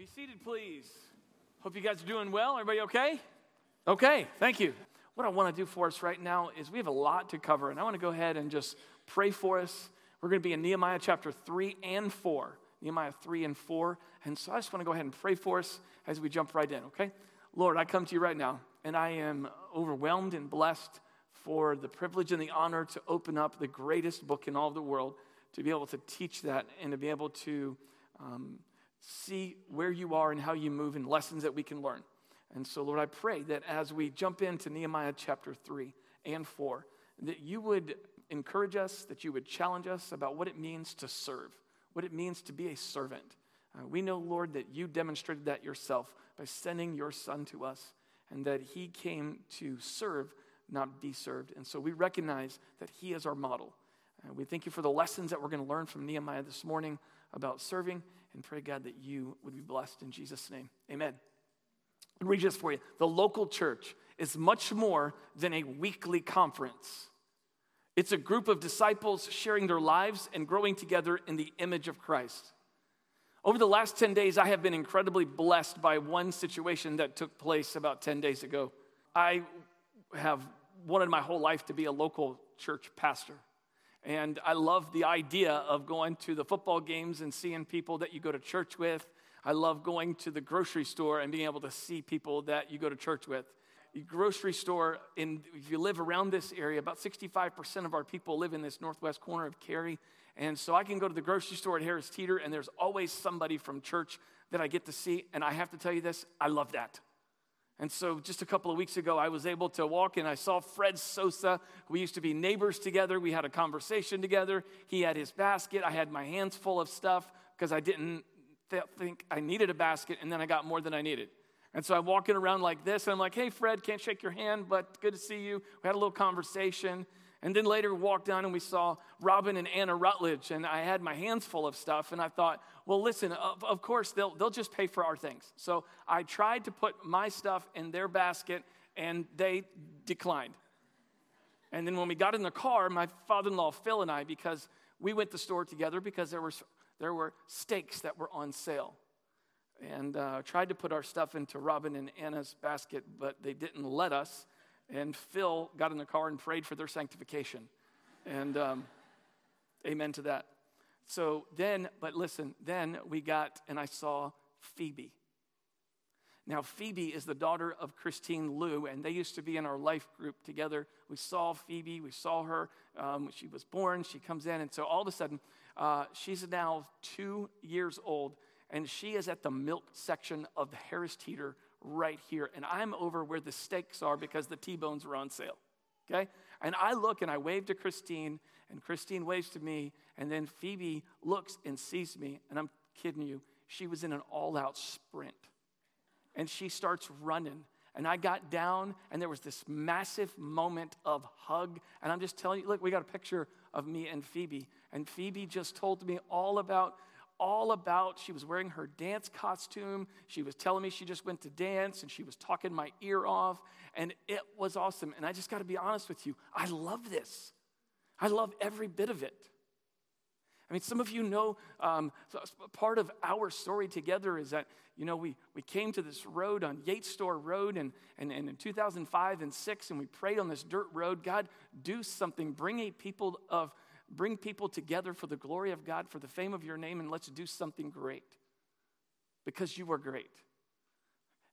Be seated, please. Hope you guys are doing well. Everybody okay? Okay, thank you. What I want to do for us right now is we have a lot to cover, and I want to go ahead and just pray for us. We're going to be in Nehemiah chapter 3 and 4. Nehemiah 3 and 4. And so I just want to go ahead and pray for us as we jump right in, okay? Lord, I come to you right now, and I am overwhelmed and blessed for the privilege and the honor to open up the greatest book in all of the world, to be able to teach that and to be able to um, see where you are and how you move and lessons that we can learn. And so, Lord, I pray that as we jump into Nehemiah chapter 3 and 4, that you would encourage us, that you would challenge us about what it means to serve, what it means to be a servant. Uh, we know, Lord, that you demonstrated that yourself by sending your son to us and that he came to serve, not be served. And so we recognize that he is our model. Uh, we thank you for the lessons that we're going to learn from Nehemiah this morning about serving and pray, God, that you would be blessed in Jesus' name. Amen. I'll read this for you. The local church is much more than a weekly conference. It's a group of disciples sharing their lives and growing together in the image of Christ. Over the last 10 days, I have been incredibly blessed by one situation that took place about 10 days ago. I have wanted my whole life to be a local church pastor. And I love the idea of going to the football games and seeing people that you go to church with. I love going to the grocery store and being able to see people that you go to church with. The grocery store, in, if you live around this area, about 65% of our people live in this northwest corner of Cary. And so I can go to the grocery store at Harris Teeter, and there's always somebody from church that I get to see. And I have to tell you this I love that. And so just a couple of weeks ago, I was able to walk and I saw Fred Sosa. We used to be neighbors together. We had a conversation together. He had his basket. I had my hands full of stuff because I didn't th- think I needed a basket, and then I got more than I needed. And so I'm walking around like this, and I'm like, hey, Fred, can't shake your hand, but good to see you. We had a little conversation. And then later we walked down and we saw Robin and Anna Rutledge, and I had my hands full of stuff. And I thought, well, listen, of, of course, they'll, they'll just pay for our things. So I tried to put my stuff in their basket, and they declined. And then when we got in the car, my father in law, Phil, and I, because we went to the store together because there, was, there were steaks that were on sale. And uh, tried to put our stuff into Robin and Anna's basket, but they didn't let us and Phil got in the car and prayed for their sanctification. And um, amen to that. So then, but listen, then we got, and I saw Phoebe. Now, Phoebe is the daughter of Christine Lou, and they used to be in our life group together. We saw Phoebe, we saw her um, she was born. She comes in, and so all of a sudden, uh, she's now two years old, and she is at the milk section of the Harris Teeter right here. And I'm over where the steaks are because the T bones were on sale. Okay? And I look and I wave to Christine, and Christine waves to me, and then Phoebe looks and sees me, and I'm kidding you. She was in an all out sprint. And she starts running. And I got down, and there was this massive moment of hug. And I'm just telling you, look, we got a picture of me and Phoebe. And Phoebe just told me all about all about. She was wearing her dance costume. She was telling me she just went to dance and she was talking my ear off. And it was awesome. And I just got to be honest with you, I love this. I love every bit of it. I mean, some of you know um, part of our story together is that, you know, we, we came to this road on Yates Store Road and, and, and in 2005 and 6, and we prayed on this dirt road God, do something, bring a people of bring people together for the glory of God, for the fame of your name, and let's do something great because you are great.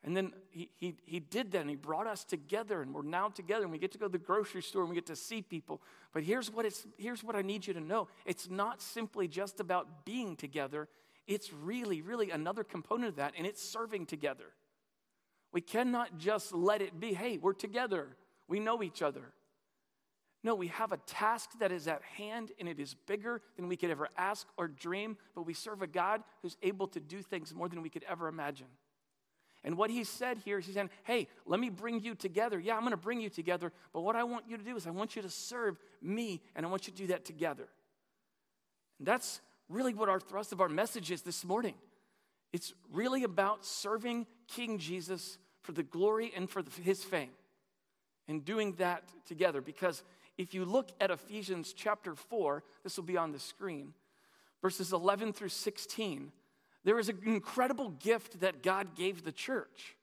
And then he, he, he did that and he brought us together and we're now together and we get to go to the grocery store and we get to see people. But here's what, it's, here's what I need you to know it's not simply just about being together, it's really, really another component of that, and it's serving together. We cannot just let it be, hey, we're together, we know each other. No, we have a task that is at hand and it is bigger than we could ever ask or dream, but we serve a God who's able to do things more than we could ever imagine. And what he said here is he's saying, hey, let me bring you together. Yeah, I'm going to bring you together, but what I want you to do is I want you to serve me, and I want you to do that together. And that's really what our thrust of our message is this morning. It's really about serving King Jesus for the glory and for his fame and doing that together because if you look at Ephesians chapter 4, this will be on the screen, verses 11 through 16, There is an incredible gift that God gave the church.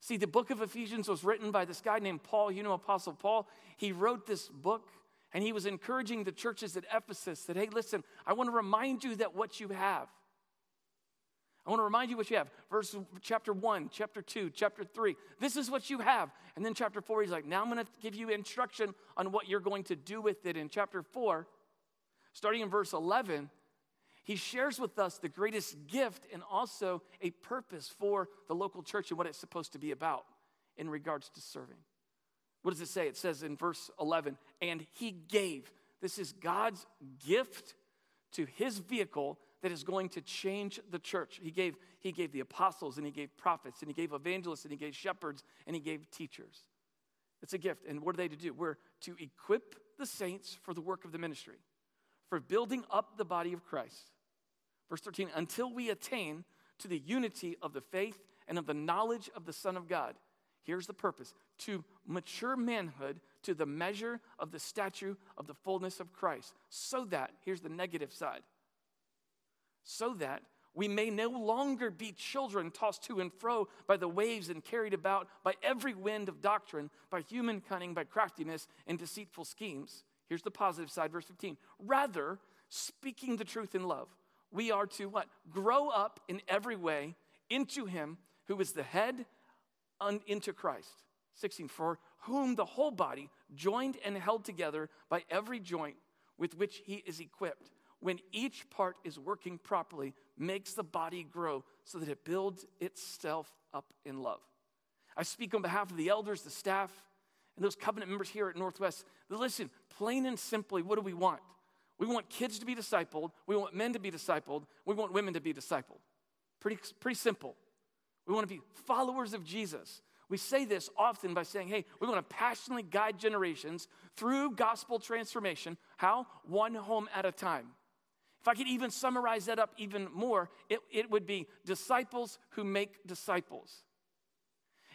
See, the book of Ephesians was written by this guy named Paul. You know, Apostle Paul. He wrote this book and he was encouraging the churches at Ephesus that, hey, listen, I want to remind you that what you have. I want to remind you what you have. Verse chapter 1, chapter 2, chapter 3. This is what you have. And then chapter 4, he's like, now I'm going to give you instruction on what you're going to do with it. In chapter 4, starting in verse 11, he shares with us the greatest gift and also a purpose for the local church and what it's supposed to be about in regards to serving. What does it say? It says in verse 11, and he gave. This is God's gift to his vehicle that is going to change the church. He gave, he gave the apostles, and he gave prophets, and he gave evangelists, and he gave shepherds, and he gave teachers. It's a gift. And what are they to do? We're to equip the saints for the work of the ministry, for building up the body of Christ. Verse 13, until we attain to the unity of the faith and of the knowledge of the Son of God. Here's the purpose to mature manhood to the measure of the stature of the fullness of Christ, so that, here's the negative side, so that we may no longer be children tossed to and fro by the waves and carried about by every wind of doctrine, by human cunning, by craftiness and deceitful schemes. Here's the positive side, verse 15. Rather, speaking the truth in love, we are to what? Grow up in every way into Him who is the head, un, into Christ. 16. For whom the whole body, joined and held together by every joint with which He is equipped, when each part is working properly, makes the body grow so that it builds itself up in love. I speak on behalf of the elders, the staff, and those covenant members here at Northwest. Listen, plain and simply, what do we want? We want kids to be discipled. We want men to be discipled. We want women to be discipled. Pretty, pretty simple. We want to be followers of Jesus. We say this often by saying, hey, we want to passionately guide generations through gospel transformation. How? One home at a time. If I could even summarize that up even more, it, it would be disciples who make disciples.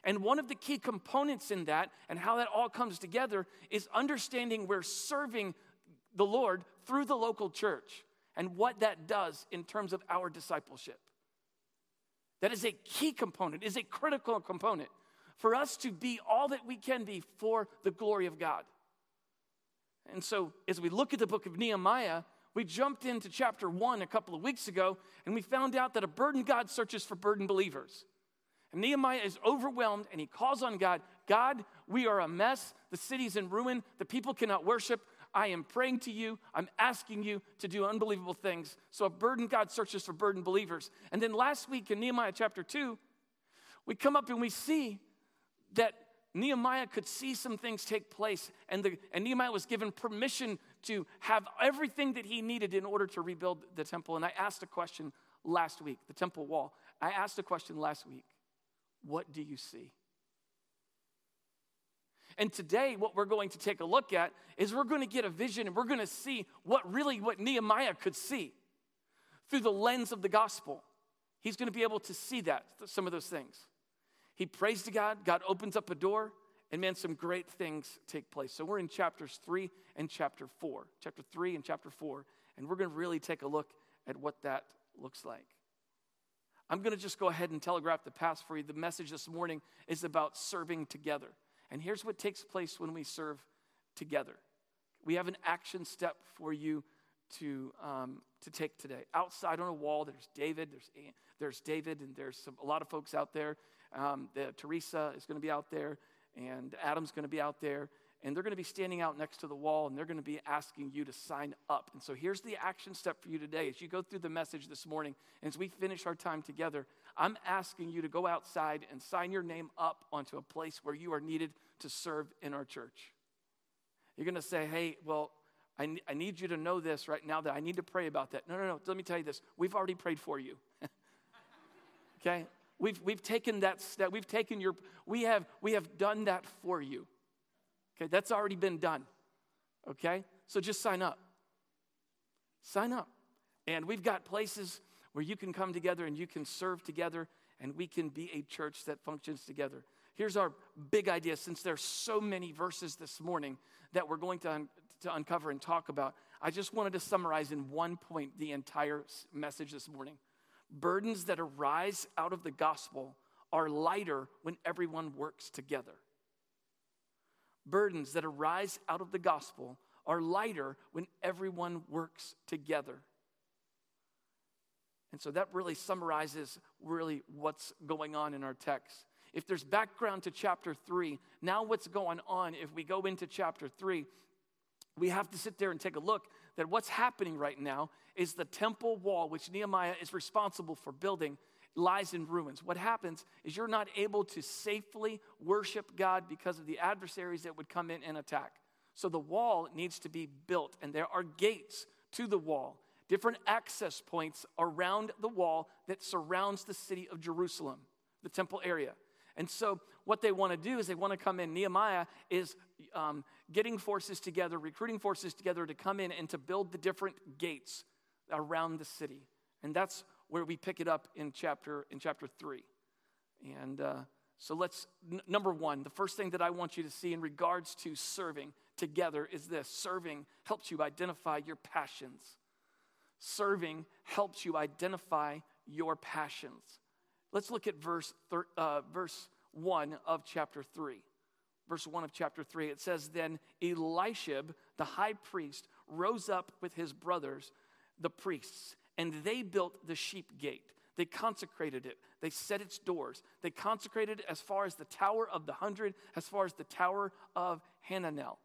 And one of the key components in that and how that all comes together is understanding we're serving the Lord through the local church and what that does in terms of our discipleship. That is a key component, is a critical component for us to be all that we can be for the glory of God. And so, as we look at the book of Nehemiah, we jumped into chapter one a couple of weeks ago, and we found out that a burdened God searches for burdened believers. And Nehemiah is overwhelmed and he calls on God God, we are a mess. The city's in ruin. The people cannot worship. I am praying to you. I'm asking you to do unbelievable things. So a burdened God searches for burdened believers. And then last week in Nehemiah chapter 2, we come up and we see that Nehemiah could see some things take place, and, the, and Nehemiah was given permission to have everything that he needed in order to rebuild the temple. And I asked a question last week, the temple wall. I asked a question last week What do you see? And today, what we're going to take a look at is we're going to get a vision and we're going to see what really what Nehemiah could see through the lens of the gospel. He's going to be able to see that, some of those things. He prays to God, God opens up a door, and man, some great things take place. So we're in chapters three and chapter four, chapter three and chapter four, and we're going to really take a look at what that looks like. I'm going to just go ahead and telegraph the past for you. The message this morning is about serving together. And here's what takes place when we serve together. We have an action step for you to, um, to take today. Outside on a wall, there's David, there's, there's David, and there's some, a lot of folks out there. Um, the, Teresa is going to be out there, and Adam's going to be out there, and they're going to be standing out next to the wall, and they're going to be asking you to sign up. And so here's the action step for you today. As you go through the message this morning, and as we finish our time together, I'm asking you to go outside and sign your name up onto a place where you are needed to serve in our church. You're going to say, hey, well, I, I need you to know this right now that I need to pray about that. No, no, no. Let me tell you this. We've already prayed for you. okay? We've, we've taken that step. We've taken your, we have, we have done that for you. Okay? That's already been done. Okay? So just sign up. Sign up. And we've got places where you can come together and you can serve together and we can be a church that functions together. Here's our big idea since there's so many verses this morning that we're going to, un- to uncover and talk about. I just wanted to summarize in one point the entire message this morning. Burdens that arise out of the gospel are lighter when everyone works together. Burdens that arise out of the gospel are lighter when everyone works together. And so that really summarizes really what's going on in our text. If there's background to chapter 3, now what's going on if we go into chapter 3, we have to sit there and take a look that what's happening right now is the temple wall, which Nehemiah is responsible for building, lies in ruins. What happens is you're not able to safely worship God because of the adversaries that would come in and attack. So the wall needs to be built, and there are gates to the wall, different access points around the wall that surrounds the city of Jerusalem, the temple area. And so, what they want to do is they want to come in. Nehemiah is um, getting forces together, recruiting forces together to come in and to build the different gates around the city. And that's where we pick it up in chapter in chapter three. And uh, so let's n- number one, the first thing that I want you to see in regards to serving together is this: serving helps you identify your passions. Serving helps you identify your passions. Let's look at verse thir- uh, verse one of chapter three. Verse 1 of chapter 3, it says, Then Eliashib, the high priest, rose up with his brothers, the priests, and they built the sheep gate. They consecrated it. They set its doors. They consecrated it as far as the Tower of the Hundred, as far as the Tower of Hananel.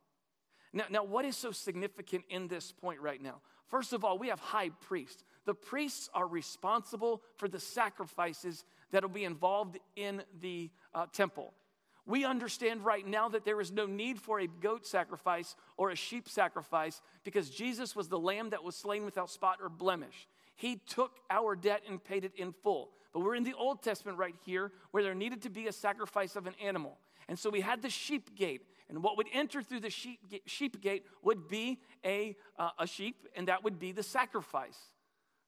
Now, now, what is so significant in this point right now? First of all, we have high priests. The priests are responsible for the sacrifices that will be involved in the uh, temple. We understand right now that there is no need for a goat sacrifice or a sheep sacrifice because Jesus was the lamb that was slain without spot or blemish. He took our debt and paid it in full. But we're in the Old Testament right here where there needed to be a sacrifice of an animal. And so we had the sheep gate. And what would enter through the sheep, sheep gate would be a, uh, a sheep, and that would be the sacrifice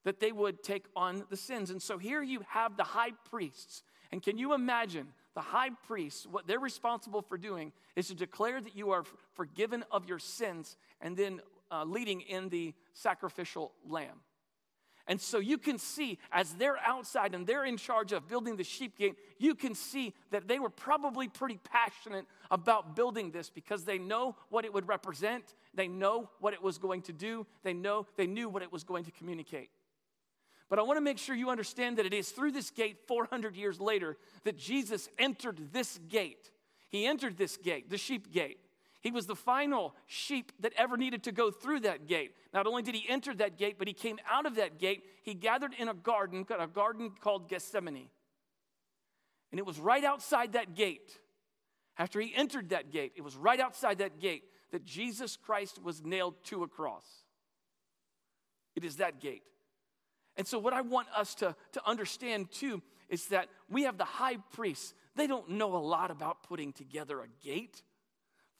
that they would take on the sins. And so here you have the high priests. And can you imagine the high priests, what they're responsible for doing is to declare that you are forgiven of your sins and then uh, leading in the sacrificial lamb. And so you can see as they're outside and they're in charge of building the sheep gate, you can see that they were probably pretty passionate about building this because they know what it would represent, they know what it was going to do, they know they knew what it was going to communicate. But I want to make sure you understand that it is through this gate 400 years later that Jesus entered this gate. He entered this gate, the sheep gate. He was the final sheep that ever needed to go through that gate. Not only did he enter that gate, but he came out of that gate. He gathered in a garden, a garden called Gethsemane. And it was right outside that gate. After he entered that gate, it was right outside that gate that Jesus Christ was nailed to a cross. It is that gate. And so, what I want us to, to understand too is that we have the high priests. They don't know a lot about putting together a gate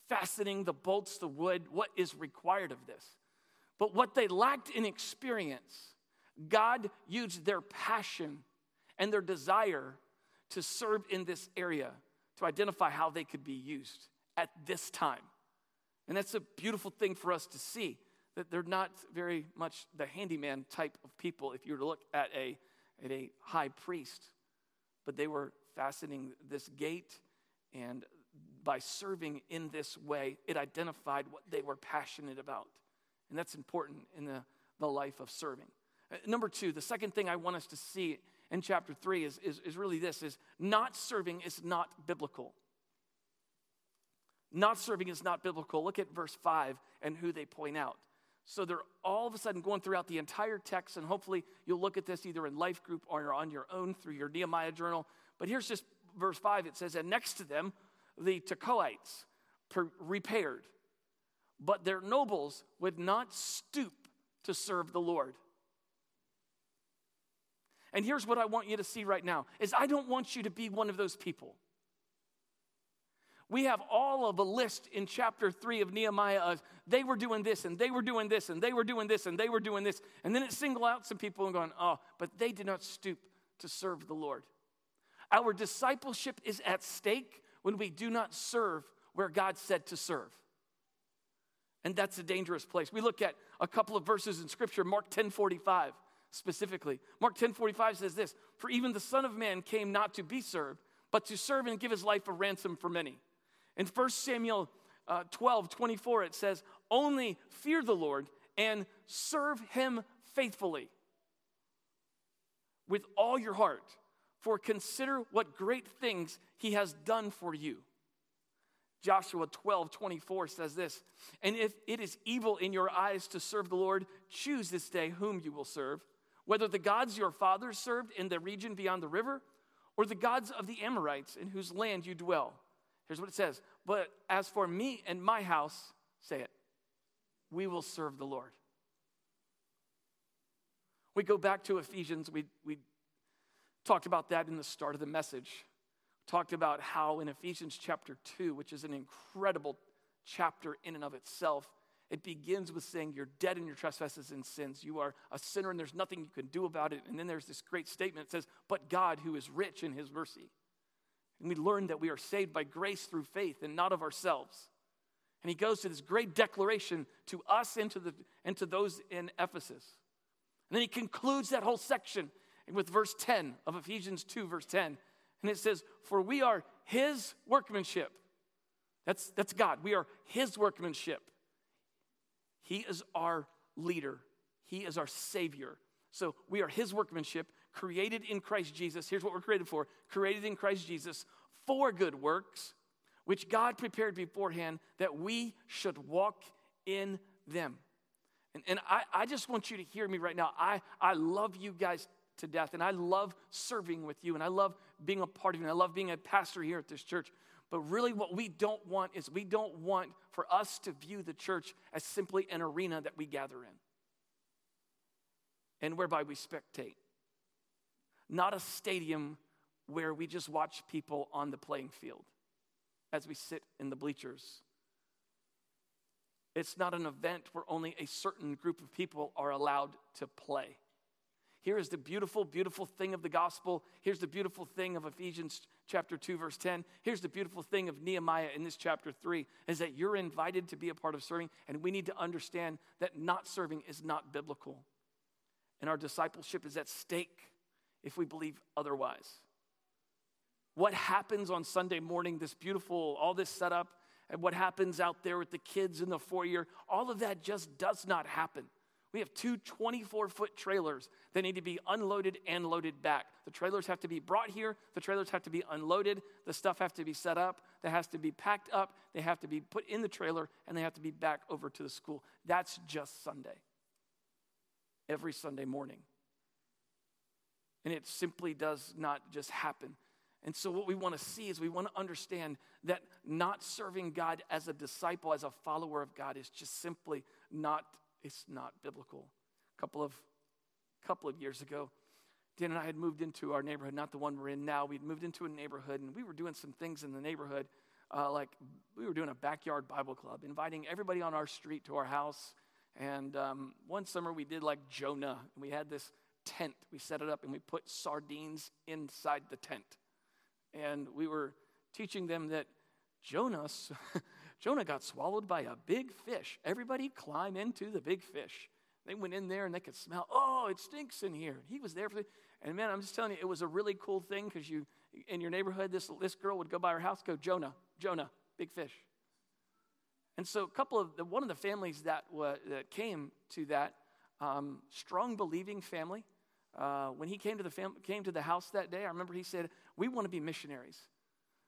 fastening the bolts, the wood, what is required of this. But what they lacked in experience, God used their passion and their desire to serve in this area to identify how they could be used at this time. And that's a beautiful thing for us to see that they're not very much the handyman type of people if you were to look at a, at a high priest. But they were fastening this gate and by serving in this way, it identified what they were passionate about. And that's important in the, the life of serving. Uh, number two, the second thing I want us to see in chapter three is, is, is really this is not serving is not biblical. Not serving is not biblical. Look at verse 5 and who they point out. So they're all of a sudden going throughout the entire text, and hopefully you'll look at this either in life group or on your own through your Nehemiah journal. But here's just verse 5 it says, And next to them the Tekoites repaired, but their nobles would not stoop to serve the Lord. And here's what I want you to see right now is I don't want you to be one of those people. We have all of a list in chapter 3 of Nehemiah of they were doing this and they were doing this and they were doing this and they were doing this. And then it single out some people and going, oh, but they did not stoop to serve the Lord. Our discipleship is at stake when we do not serve where God said to serve. And that's a dangerous place. We look at a couple of verses in scripture. Mark 10 45 specifically. Mark 10 45 says this For even the Son of Man came not to be served, but to serve and give his life a ransom for many. In 1 Samuel uh, 12 24, it says, Only fear the Lord and serve him faithfully with all your heart, for consider what great things he has done for you. Joshua 12, 24 says this And if it is evil in your eyes to serve the Lord, choose this day whom you will serve, whether the gods your fathers served in the region beyond the river, or the gods of the Amorites in whose land you dwell. Here's what it says But as for me and my house, say it, we will serve the Lord. We go back to Ephesians, we, we talked about that in the start of the message talked about how in Ephesians chapter 2, which is an incredible chapter in and of itself, it begins with saying you're dead in your trespasses and sins. You are a sinner and there's nothing you can do about it. And then there's this great statement that says, But God, who is rich in his mercy. And we learn that we are saved by grace through faith and not of ourselves. And he goes to this great declaration to us and to, the, and to those in Ephesus. And then he concludes that whole section with verse 10 of Ephesians 2, verse 10. And it says, For we are his workmanship. That's, that's God. We are his workmanship. He is our leader, he is our savior. So we are his workmanship, created in Christ Jesus. Here's what we're created for created in Christ Jesus for good works, which God prepared beforehand that we should walk in them. And, and I, I just want you to hear me right now. I, I love you guys to death. And I love serving with you, and I love being a part of you, and I love being a pastor here at this church. But really, what we don't want is we don't want for us to view the church as simply an arena that we gather in and whereby we spectate, not a stadium where we just watch people on the playing field as we sit in the bleachers. It's not an event where only a certain group of people are allowed to play. Here is the beautiful, beautiful thing of the gospel. Here's the beautiful thing of Ephesians chapter 2, verse 10. Here's the beautiful thing of Nehemiah in this chapter 3 is that you're invited to be a part of serving, and we need to understand that not serving is not biblical. And our discipleship is at stake if we believe otherwise. What happens on Sunday morning, this beautiful, all this setup, and what happens out there with the kids in the foyer, all of that just does not happen. We have two 24 foot trailers that need to be unloaded and loaded back. The trailers have to be brought here, the trailers have to be unloaded, the stuff has to be set up, that has to be packed up, they have to be put in the trailer, and they have to be back over to the school. That's just Sunday. Every Sunday morning. And it simply does not just happen. And so, what we want to see is we want to understand that not serving God as a disciple, as a follower of God, is just simply not it's not biblical. A couple of, couple of years ago, Dan and I had moved into our neighborhood, not the one we're in now. We'd moved into a neighborhood, and we were doing some things in the neighborhood. Uh, like we were doing a backyard Bible club, inviting everybody on our street to our house. And um, one summer we did like Jonah, and we had this tent. We set it up, and we put sardines inside the tent. And we were teaching them that Jonah Jonah got swallowed by a big fish. Everybody climb into the big fish. They went in there and they could smell, oh, it stinks in here. He was there for the, and man, I'm just telling you, it was a really cool thing because you, in your neighborhood, this, this girl would go by her house, go, Jonah, Jonah, big fish. And so, a couple of the, one of the families that, uh, that came to that um, strong believing family, uh, when he came to the fam- came to the house that day, I remember he said, "We want to be missionaries."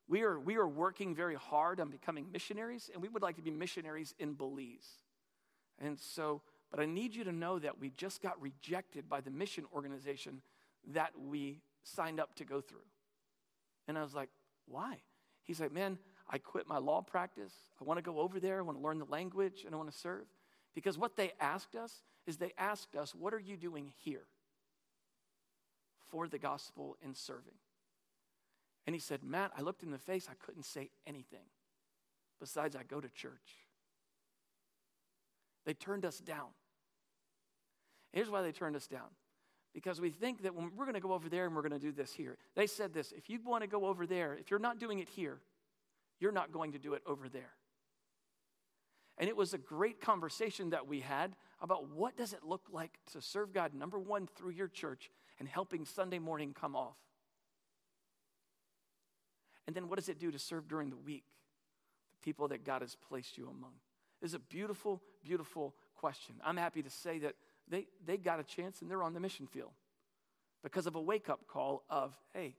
We are, we are working very hard on becoming missionaries, and we would like to be missionaries in Belize. And so, but I need you to know that we just got rejected by the mission organization that we signed up to go through. And I was like, why? He's like, man, I quit my law practice. I want to go over there. I want to learn the language and I want to serve. Because what they asked us is they asked us, what are you doing here for the gospel and serving? And he said, Matt, I looked in the face, I couldn't say anything. Besides, I go to church. They turned us down. Here's why they turned us down. Because we think that when we're going to go over there and we're going to do this here. They said this if you want to go over there, if you're not doing it here, you're not going to do it over there. And it was a great conversation that we had about what does it look like to serve God, number one, through your church and helping Sunday morning come off. And then what does it do to serve during the week? The people that God has placed you among. Is a beautiful, beautiful question. I'm happy to say that they, they got a chance and they're on the mission field because of a wake up call of, hey,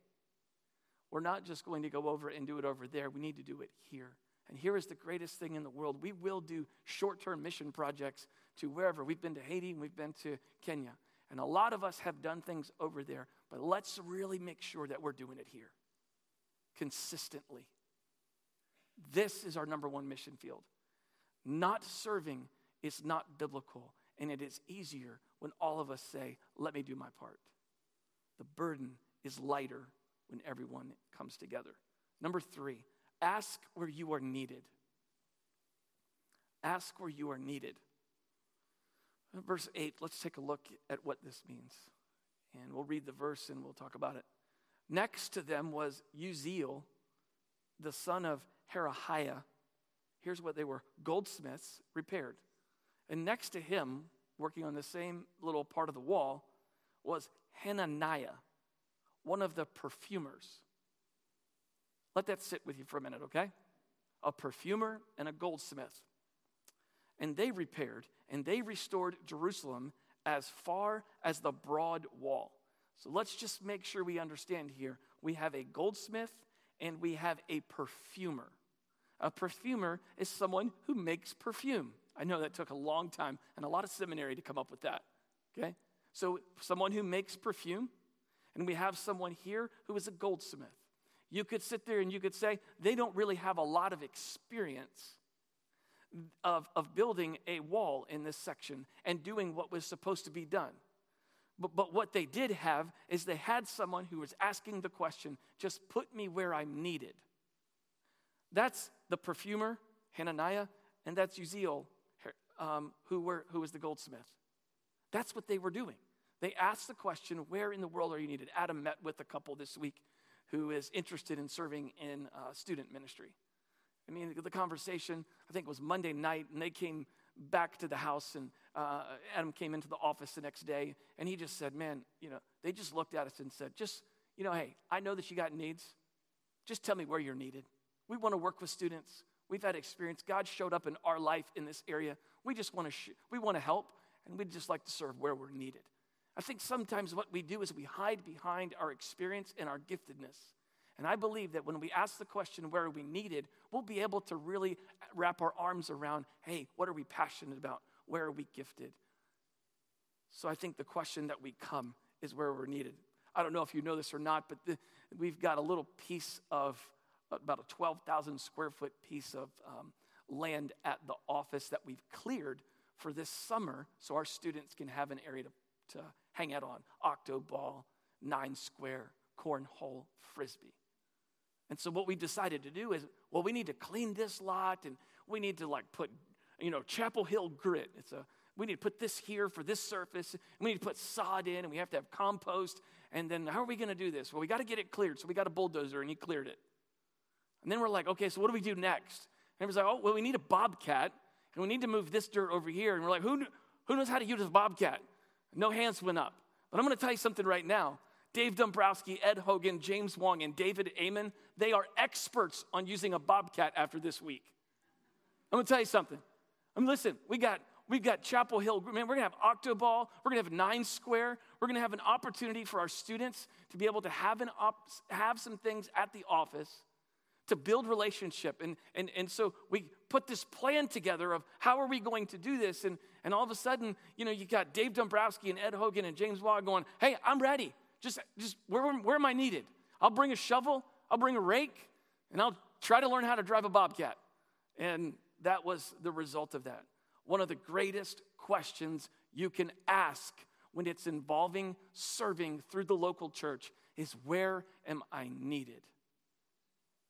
we're not just going to go over and do it over there, we need to do it here. And here is the greatest thing in the world. We will do short term mission projects to wherever. We've been to Haiti and we've been to Kenya. And a lot of us have done things over there, but let's really make sure that we're doing it here consistently. This is our number one mission field. Not serving is not biblical, and it is easier when all of us say, Let me do my part. The burden is lighter when everyone comes together. Number three, ask where you are needed. Ask where you are needed. Verse 8, let's take a look at what this means. And we'll read the verse and we'll talk about it. Next to them was Uzziel, the son of Harahiah. Here's what they were goldsmiths repaired. And next to him, working on the same little part of the wall, was Hananiah, one of the perfumers. Let that sit with you for a minute, okay? A perfumer and a goldsmith. And they repaired and they restored Jerusalem as far as the broad wall. So let's just make sure we understand here. We have a goldsmith and we have a perfumer. A perfumer is someone who makes perfume. I know that took a long time and a lot of seminary to come up with that. Okay? So, someone who makes perfume, and we have someone here who is a goldsmith. You could sit there and you could say they don't really have a lot of experience of, of building a wall in this section and doing what was supposed to be done. But, but what they did have is they had someone who was asking the question just put me where I'm needed. That's the perfumer, Hananiah, and that's Uzziel, um, who, were, who was the goldsmith. That's what they were doing. They asked the question, Where in the world are you needed? Adam met with a couple this week who is interested in serving in uh, student ministry. I mean, the conversation, I think it was Monday night, and they came back to the house, and uh, Adam came into the office the next day, and he just said, Man, you know, they just looked at us and said, Just, you know, hey, I know that you got needs. Just tell me where you're needed. We want to work with students. We've had experience. God showed up in our life in this area. We just want to, sh- we want to help, and we'd just like to serve where we're needed. I think sometimes what we do is we hide behind our experience and our giftedness. And I believe that when we ask the question, where are we needed, we'll be able to really wrap our arms around, hey, what are we passionate about? Where are we gifted? So I think the question that we come is where we're needed. I don't know if you know this or not, but the, we've got a little piece of about a 12,000 square foot piece of um, land at the office that we've cleared for this summer so our students can have an area to, to hang out on octo ball, nine square, cornhole, frisbee. And so what we decided to do is, well, we need to clean this lot and we need to like put, you know, Chapel Hill grit. It's a we need to put this here for this surface. We need to put sod in and we have to have compost. And then how are we going to do this? Well, we got to get it cleared. So we got a bulldozer and he cleared it. And then we're like, okay, so what do we do next? And everyone's like, oh, well, we need a bobcat and we need to move this dirt over here. And we're like, who, who knows how to use a bobcat? No hands went up. But I'm going to tell you something right now. Dave Dombrowski, Ed Hogan, James Wong, and David Amen, they are experts on using a bobcat after this week. I'm gonna tell you something. I mean, listen, we got we've got Chapel Hill. Man, we're gonna have Octoball. We're gonna have Nine Square. We're gonna have an opportunity for our students to be able to have an op- have some things at the office to build relationship. And, and, and so we put this plan together of how are we going to do this? And, and all of a sudden, you know, you got Dave Dombrowski and Ed Hogan and James Wong going, hey, I'm ready. Just, just where, where am I needed? I'll bring a shovel, I'll bring a rake, and I'll try to learn how to drive a bobcat. And that was the result of that. One of the greatest questions you can ask when it's involving serving through the local church is where am I needed?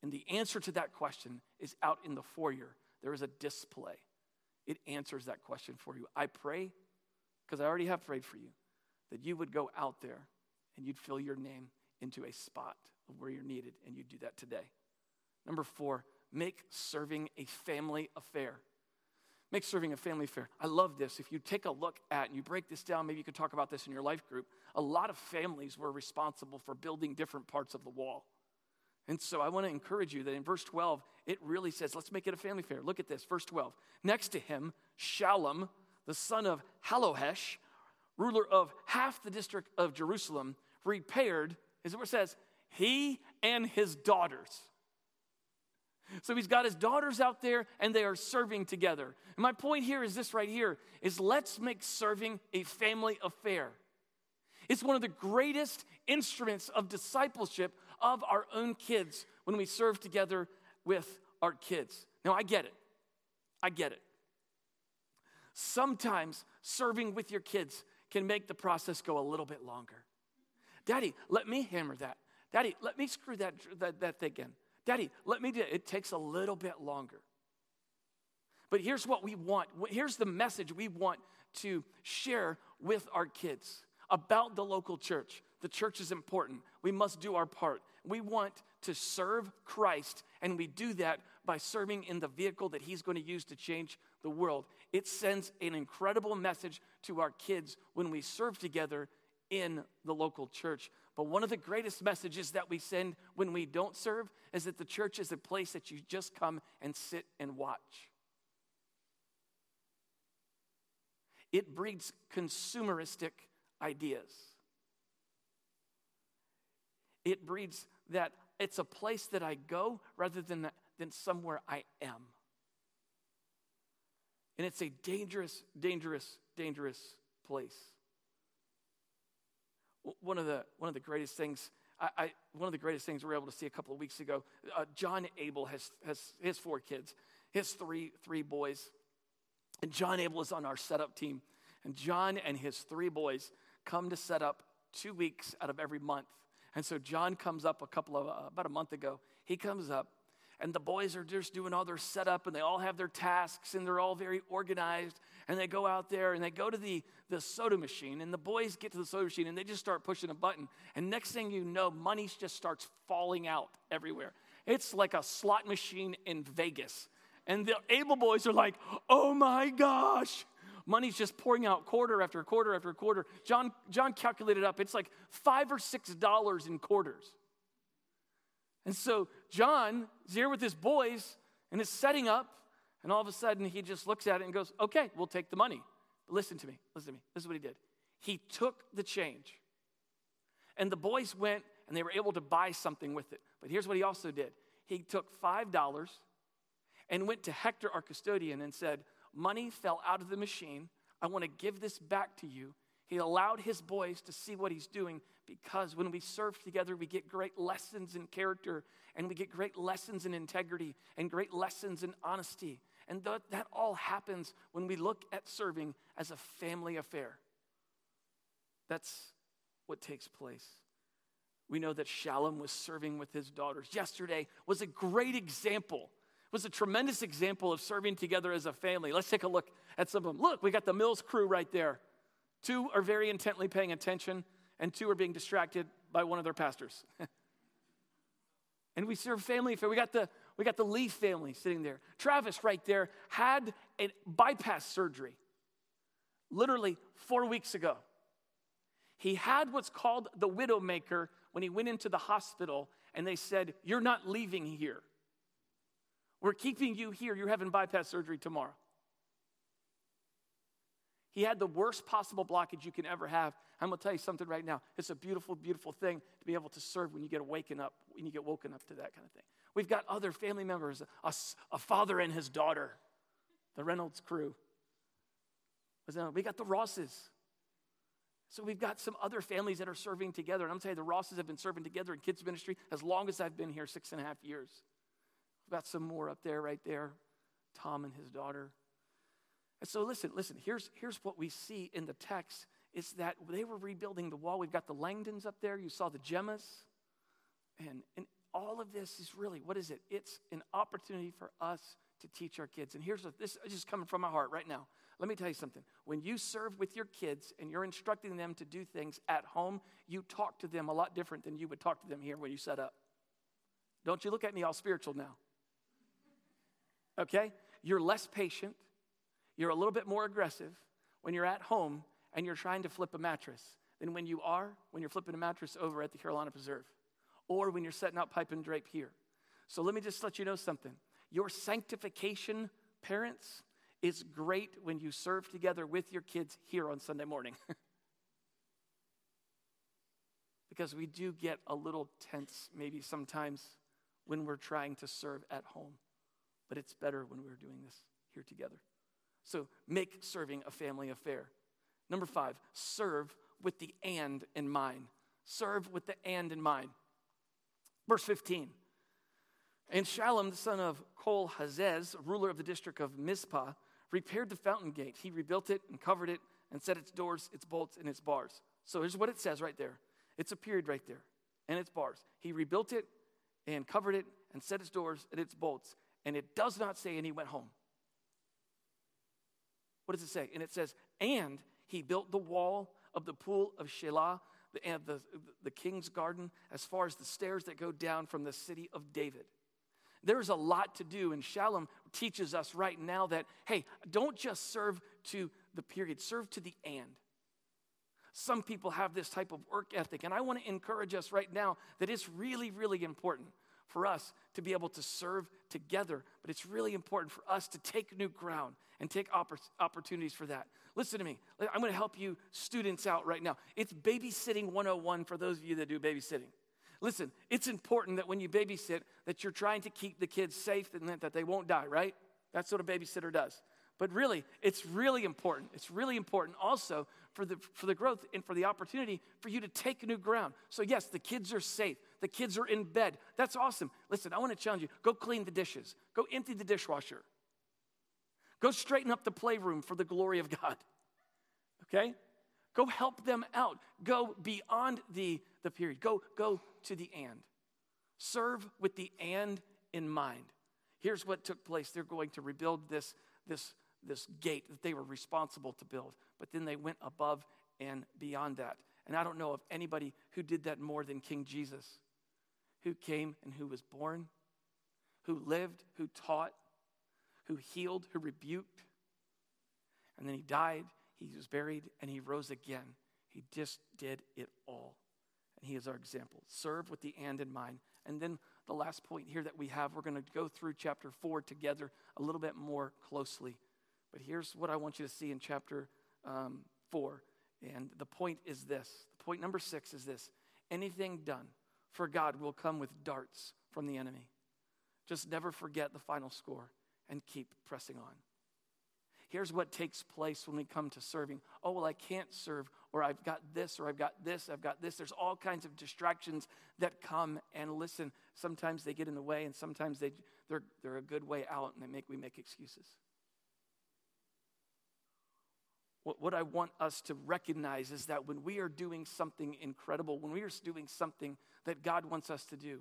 And the answer to that question is out in the foyer. There is a display. It answers that question for you. I pray, because I already have prayed for you, that you would go out there and you'd fill your name into a spot of where you're needed, and you'd do that today. Number four, make serving a family affair. Make serving a family affair. I love this. If you take a look at and you break this down, maybe you could talk about this in your life group. A lot of families were responsible for building different parts of the wall. And so I want to encourage you that in verse 12, it really says, let's make it a family fair. Look at this, verse 12. Next to him, Shallum, the son of Hallohesh, ruler of half the district of Jerusalem, repaired, is what it says, he and his daughters. So he's got his daughters out there and they are serving together. And my point here is this right here is let's make serving a family affair. It's one of the greatest instruments of discipleship of our own kids when we serve together with our kids. Now I get it. I get it. Sometimes serving with your kids can make the process go a little bit longer. Daddy, let me hammer that. Daddy, let me screw that, that, that thing in. Daddy, let me do it. It takes a little bit longer. But here's what we want. Here's the message we want to share with our kids about the local church. The church is important. We must do our part. We want to serve Christ, and we do that by serving in the vehicle that He's going to use to change the world. It sends an incredible message to our kids when we serve together in the local church. But one of the greatest messages that we send when we don't serve is that the church is a place that you just come and sit and watch. It breeds consumeristic ideas. It breeds that it's a place that I go rather than, than somewhere I am. And it's a dangerous, dangerous, dangerous place one of the one of the greatest things I, I, one of the greatest things we were able to see a couple of weeks ago. Uh, John Abel has has his four kids, his three three boys, and John Abel is on our setup team. And John and his three boys come to set up two weeks out of every month. And so John comes up a couple of uh, about a month ago. He comes up and the boys are just doing all their setup and they all have their tasks and they're all very organized and they go out there and they go to the, the soda machine and the boys get to the soda machine and they just start pushing a button and next thing you know money just starts falling out everywhere it's like a slot machine in vegas and the Abel boys are like oh my gosh money's just pouring out quarter after quarter after quarter john john calculated up it's like five or six dollars in quarters and so John is here with his boys and is setting up, and all of a sudden he just looks at it and goes, Okay, we'll take the money. But listen to me, listen to me. This is what he did. He took the change. And the boys went and they were able to buy something with it. But here's what he also did he took $5 and went to Hector, our custodian, and said, Money fell out of the machine. I want to give this back to you. He allowed his boys to see what he's doing because when we serve together, we get great lessons in character and we get great lessons in integrity and great lessons in honesty. And that, that all happens when we look at serving as a family affair. That's what takes place. We know that Shallum was serving with his daughters. Yesterday was a great example was a tremendous example of serving together as a family. Let's take a look at some of them. Look, we got the Mills crew right there. Two are very intently paying attention, and two are being distracted by one of their pastors. and we serve family. We got the we got the Leaf family sitting there. Travis right there had a bypass surgery literally four weeks ago. He had what's called the widowmaker when he went into the hospital, and they said, You're not leaving here. We're keeping you here. You're having bypass surgery tomorrow. He had the worst possible blockage you can ever have. I'm going to tell you something right now. It's a beautiful, beautiful thing to be able to serve when you get waken up, when you get woken up to that kind of thing. We've got other family members, a, a father and his daughter, the Reynolds crew. We got the Rosses. So we've got some other families that are serving together. And I'm telling you, the Rosses have been serving together in kids' ministry as long as I've been here, six and a half years. Got some more up there, right there. Tom and his daughter. And so listen, listen, here's, here's what we see in the text is that they were rebuilding the wall. We've got the Langdons up there. You saw the Gemmas. And, and all of this is really, what is it? It's an opportunity for us to teach our kids. And here's what this is just coming from my heart right now. Let me tell you something. When you serve with your kids and you're instructing them to do things at home, you talk to them a lot different than you would talk to them here when you set up. Don't you look at me all spiritual now. Okay? You're less patient. you're a little bit more aggressive when you're at home and you're trying to flip a mattress than when you are when you're flipping a mattress over at the Carolina Preserve or when you're setting out pipe and drape here. So let me just let you know something. Your sanctification, parents, is great when you serve together with your kids here on Sunday morning. because we do get a little tense maybe sometimes when we're trying to serve at home. But it's better when we're doing this here together. So make serving a family affair. Number five, serve with the and in mind. Serve with the and in mind. Verse 15. And Shallum, the son of Kol Hazez, ruler of the district of Mizpah, repaired the fountain gate. He rebuilt it and covered it and set its doors, its bolts, and its bars. So here's what it says right there. It's a period right there, and its bars. He rebuilt it and covered it and set its doors and its bolts. And it does not say, and he went home. What does it say? And it says, and he built the wall of the pool of Shelah, the, the, the king's garden, as far as the stairs that go down from the city of David. There's a lot to do, and Shallum teaches us right now that, hey, don't just serve to the period, serve to the and. Some people have this type of work ethic, and I want to encourage us right now that it's really, really important for us to be able to serve together, but it's really important for us to take new ground and take opportunities for that. Listen to me. I'm going to help you students out right now. It's babysitting 101 for those of you that do babysitting. Listen, it's important that when you babysit that you're trying to keep the kids safe and that they won't die, right? That's what a babysitter does. But really, it's really important. It's really important also for the, for the growth and for the opportunity for you to take new ground. So, yes, the kids are safe. The kids are in bed. That's awesome. Listen, I want to challenge you go clean the dishes, go empty the dishwasher, go straighten up the playroom for the glory of God. Okay? Go help them out. Go beyond the, the period. Go, go to the and. Serve with the and in mind. Here's what took place. They're going to rebuild this, this, this gate that they were responsible to build, but then they went above and beyond that. And I don't know of anybody who did that more than King Jesus, who came and who was born, who lived, who taught, who healed, who rebuked, and then he died he was buried and he rose again. He just did it all. And he is our example. Serve with the and in mind. And then the last point here that we have, we're going to go through chapter four together a little bit more closely. But here's what I want you to see in chapter um, four. And the point is this the point number six is this anything done for God will come with darts from the enemy. Just never forget the final score and keep pressing on. Here's what takes place when we come to serving. Oh, well, I can't serve, or I've got this, or I've got this, I've got this. There's all kinds of distractions that come and listen. Sometimes they get in the way, and sometimes they, they're, they're a good way out, and they make, we make excuses. What, I want us to recognize is that when we are doing something incredible, when we are doing something that God wants us to do,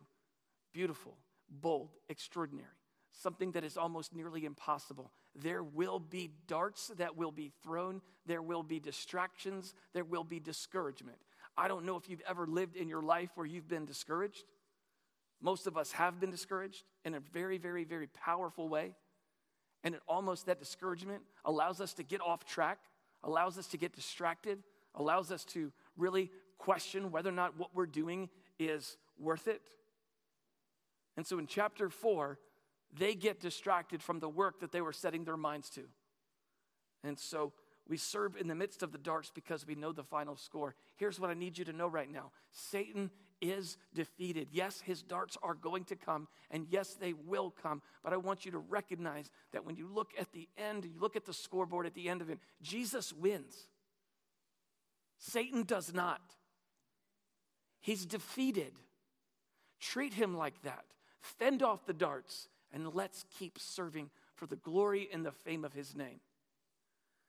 beautiful, bold, extraordinary, something that is almost nearly impossible. There will be darts that will be thrown, there will be distractions, there will be discouragement. I don't know if you've ever lived in your life where you've been discouraged. Most of us have been discouraged in a very, very, very powerful way. And it almost that discouragement allows us to get off track, allows us to get distracted, allows us to really question whether or not what we're doing is worth it. And so in chapter four, they get distracted from the work that they were setting their minds to. And so we serve in the midst of the darts because we know the final score. Here's what I need you to know right now Satan is defeated. Yes, his darts are going to come, and yes, they will come. But I want you to recognize that when you look at the end, you look at the scoreboard at the end of it, Jesus wins. Satan does not. He's defeated. Treat him like that. Fend off the darts and let's keep serving for the glory and the fame of his name.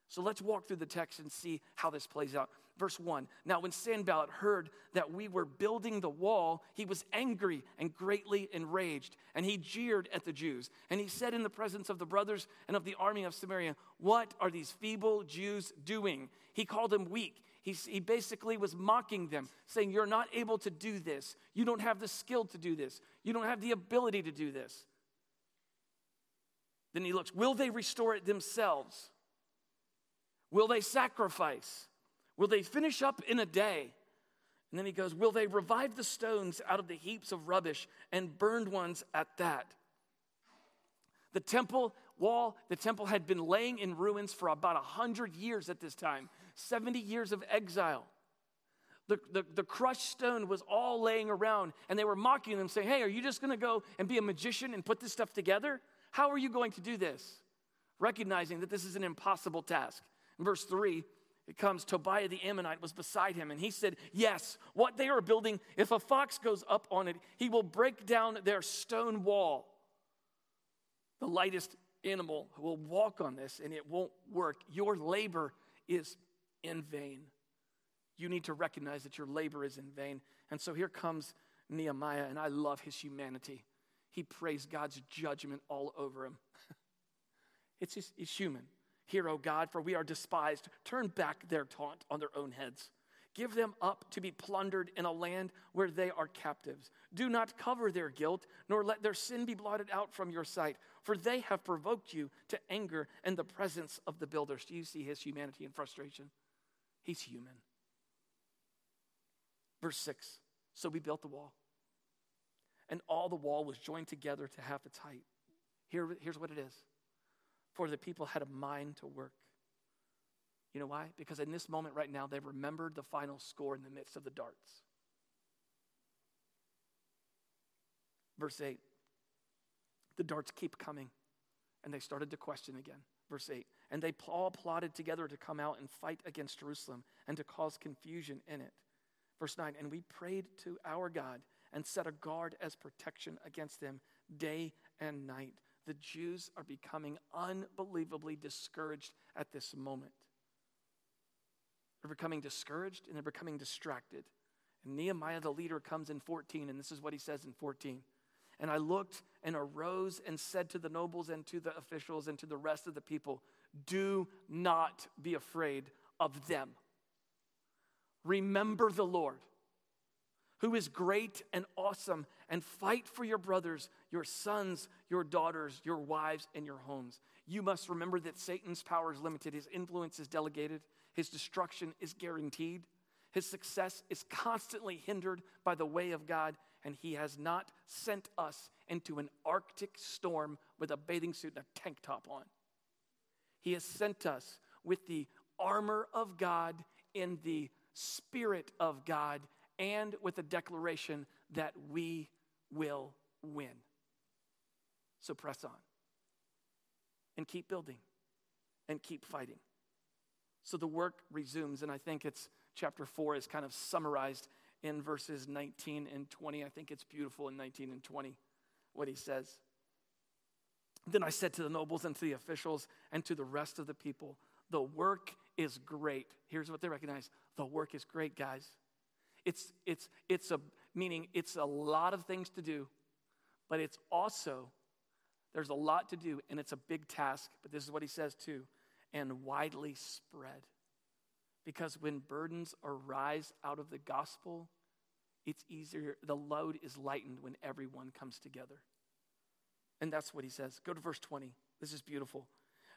So let's walk through the text and see how this plays out. Verse 1 Now, when Sanballat heard that we were building the wall, he was angry and greatly enraged, and he jeered at the Jews. And he said in the presence of the brothers and of the army of Samaria, What are these feeble Jews doing? He called them weak. He, he basically was mocking them, saying, You're not able to do this. You don't have the skill to do this. You don't have the ability to do this. Then he looks, will they restore it themselves? Will they sacrifice? Will they finish up in a day? And then he goes, Will they revive the stones out of the heaps of rubbish and burned ones at that? The temple wall, the temple had been laying in ruins for about 100 years at this time, 70 years of exile. The, the, the, crushed stone was all laying around, and they were mocking them, saying, Hey, are you just gonna go and be a magician and put this stuff together? How are you going to do this? Recognizing that this is an impossible task. In verse 3, it comes Tobiah the Ammonite was beside him, and he said, Yes, what they are building, if a fox goes up on it, he will break down their stone wall. The lightest animal will walk on this, and it won't work. Your labor is in vain you need to recognize that your labor is in vain. And so here comes Nehemiah, and I love his humanity. He prays God's judgment all over him. it's just, it's human. Hear, O God, for we are despised. Turn back their taunt on their own heads. Give them up to be plundered in a land where they are captives. Do not cover their guilt, nor let their sin be blotted out from your sight, for they have provoked you to anger in the presence of the builders. Do you see his humanity and frustration? He's human. Verse 6 So we built the wall, and all the wall was joined together to half its height. Here, here's what it is for the people had a mind to work. You know why? Because in this moment right now, they've remembered the final score in the midst of the darts. Verse 8 the darts keep coming, and they started to question again. Verse 8 and they all plotted together to come out and fight against Jerusalem and to cause confusion in it. Verse 9, and we prayed to our God and set a guard as protection against them day and night. The Jews are becoming unbelievably discouraged at this moment. They're becoming discouraged and they're becoming distracted. And Nehemiah, the leader, comes in 14, and this is what he says in 14. And I looked and arose and said to the nobles and to the officials and to the rest of the people, Do not be afraid of them. Remember the Lord, who is great and awesome, and fight for your brothers, your sons, your daughters, your wives, and your homes. You must remember that Satan's power is limited, his influence is delegated, his destruction is guaranteed. His success is constantly hindered by the way of God, and He has not sent us into an Arctic storm with a bathing suit and a tank top on. He has sent us with the armor of God in the Spirit of God and with a declaration that we will win. So press on and keep building and keep fighting. So the work resumes, and I think it's chapter 4 is kind of summarized in verses 19 and 20. I think it's beautiful in 19 and 20 what he says. Then I said to the nobles and to the officials and to the rest of the people, The work is great. Here's what they recognize the work is great, guys. It's, it's, it's a, meaning it's a lot of things to do, but it's also, there's a lot to do, and it's a big task. But this is what he says too, and widely spread. Because when burdens arise out of the gospel, it's easier, the load is lightened when everyone comes together. And that's what he says. Go to verse 20. This is beautiful.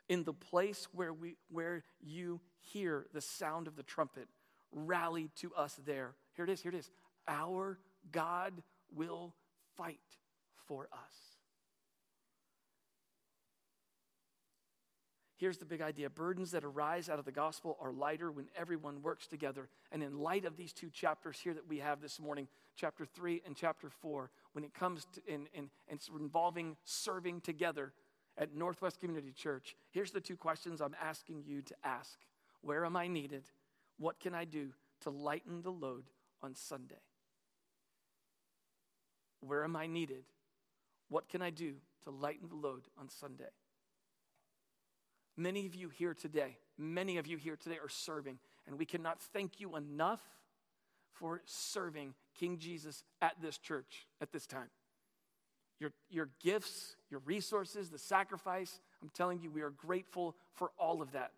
In the place where, we, where you hear the sound of the trumpet, rally to us there. Here it is, here it is. Our God will fight for us. Here's the big idea burdens that arise out of the gospel are lighter when everyone works together. And in light of these two chapters here that we have this morning, chapter 3 and chapter 4, when it comes to in, in, involving serving together at Northwest Community Church, here's the two questions I'm asking you to ask Where am I needed? What can I do to lighten the load on Sunday? Where am I needed? What can I do to lighten the load on Sunday? Many of you here today, many of you here today are serving, and we cannot thank you enough for serving King Jesus at this church at this time. Your, your gifts, your resources, the sacrifice, I'm telling you, we are grateful for all of that.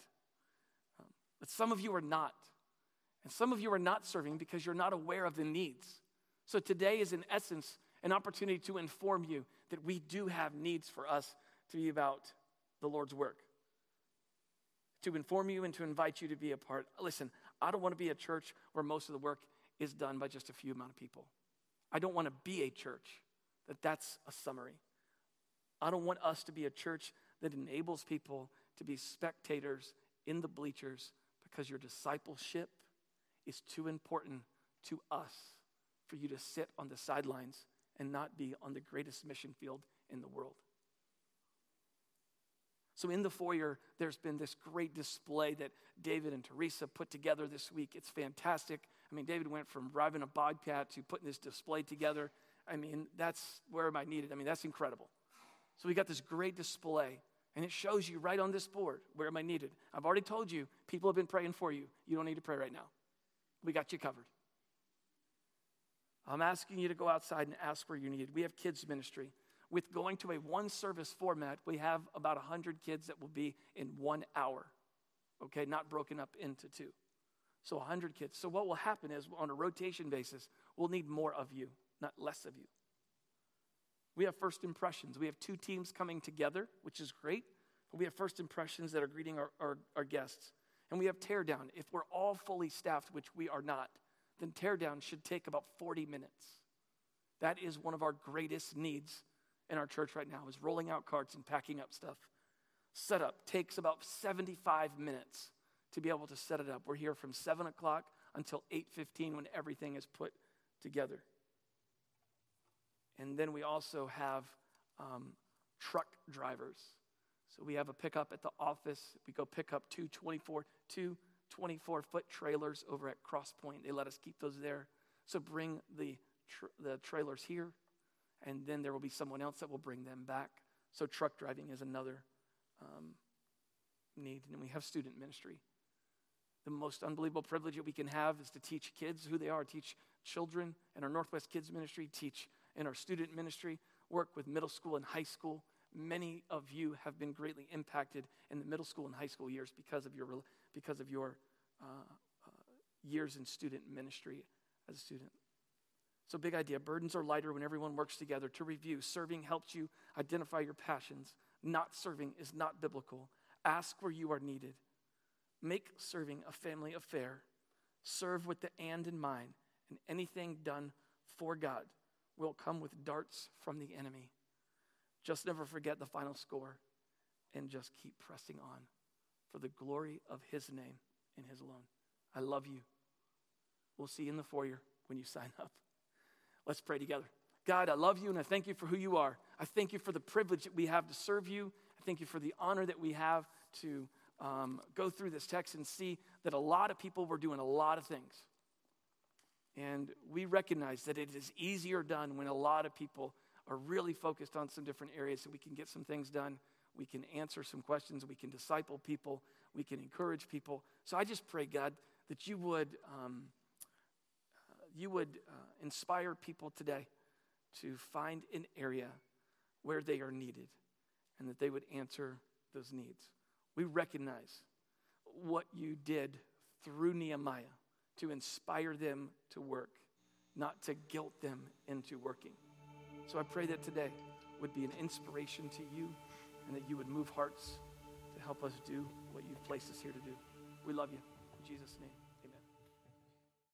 Um, but some of you are not. And some of you are not serving because you're not aware of the needs. So today is, in essence, an opportunity to inform you that we do have needs for us to be about the Lord's work. To inform you and to invite you to be a part. Listen, I don't want to be a church where most of the work is done by just a few amount of people. I don't want to be a church that that's a summary. I don't want us to be a church that enables people to be spectators in the bleachers because your discipleship is too important to us for you to sit on the sidelines and not be on the greatest mission field in the world. So, in the foyer, there's been this great display that David and Teresa put together this week. It's fantastic. I mean, David went from driving a bobcat to putting this display together. I mean, that's where am I needed? I mean, that's incredible. So, we got this great display, and it shows you right on this board where am I needed. I've already told you, people have been praying for you. You don't need to pray right now. We got you covered. I'm asking you to go outside and ask where you need. We have kids' ministry. With going to a one service format, we have about 100 kids that will be in one hour, okay, not broken up into two. So 100 kids. So what will happen is on a rotation basis, we'll need more of you, not less of you. We have first impressions. We have two teams coming together, which is great, we have first impressions that are greeting our, our, our guests. And we have teardown. If we're all fully staffed, which we are not, then teardown should take about 40 minutes. That is one of our greatest needs in our church right now is rolling out carts and packing up stuff. Setup takes about 75 minutes to be able to set it up. We're here from 7 o'clock until 8.15 when everything is put together. And then we also have um, truck drivers. So we have a pickup at the office. We go pick up two 24, two 24 foot trailers over at Cross Point. They let us keep those there. So bring the, the trailers here and then there will be someone else that will bring them back. So, truck driving is another um, need. And we have student ministry. The most unbelievable privilege that we can have is to teach kids who they are, teach children in our Northwest Kids Ministry, teach in our student ministry, work with middle school and high school. Many of you have been greatly impacted in the middle school and high school years because of your, because of your uh, uh, years in student ministry as a student. So, big idea. Burdens are lighter when everyone works together. To review, serving helps you identify your passions. Not serving is not biblical. Ask where you are needed. Make serving a family affair. Serve with the and in mind, and anything done for God will come with darts from the enemy. Just never forget the final score and just keep pressing on for the glory of His name and His alone. I love you. We'll see you in the foyer when you sign up. Let's pray together. God, I love you and I thank you for who you are. I thank you for the privilege that we have to serve you. I thank you for the honor that we have to um, go through this text and see that a lot of people were doing a lot of things. And we recognize that it is easier done when a lot of people are really focused on some different areas so we can get some things done. We can answer some questions. We can disciple people. We can encourage people. So I just pray, God, that you would. Um, you would uh, inspire people today to find an area where they are needed and that they would answer those needs. We recognize what you did through Nehemiah to inspire them to work, not to guilt them into working. So I pray that today would be an inspiration to you and that you would move hearts to help us do what you've placed us here to do. We love you. In Jesus' name.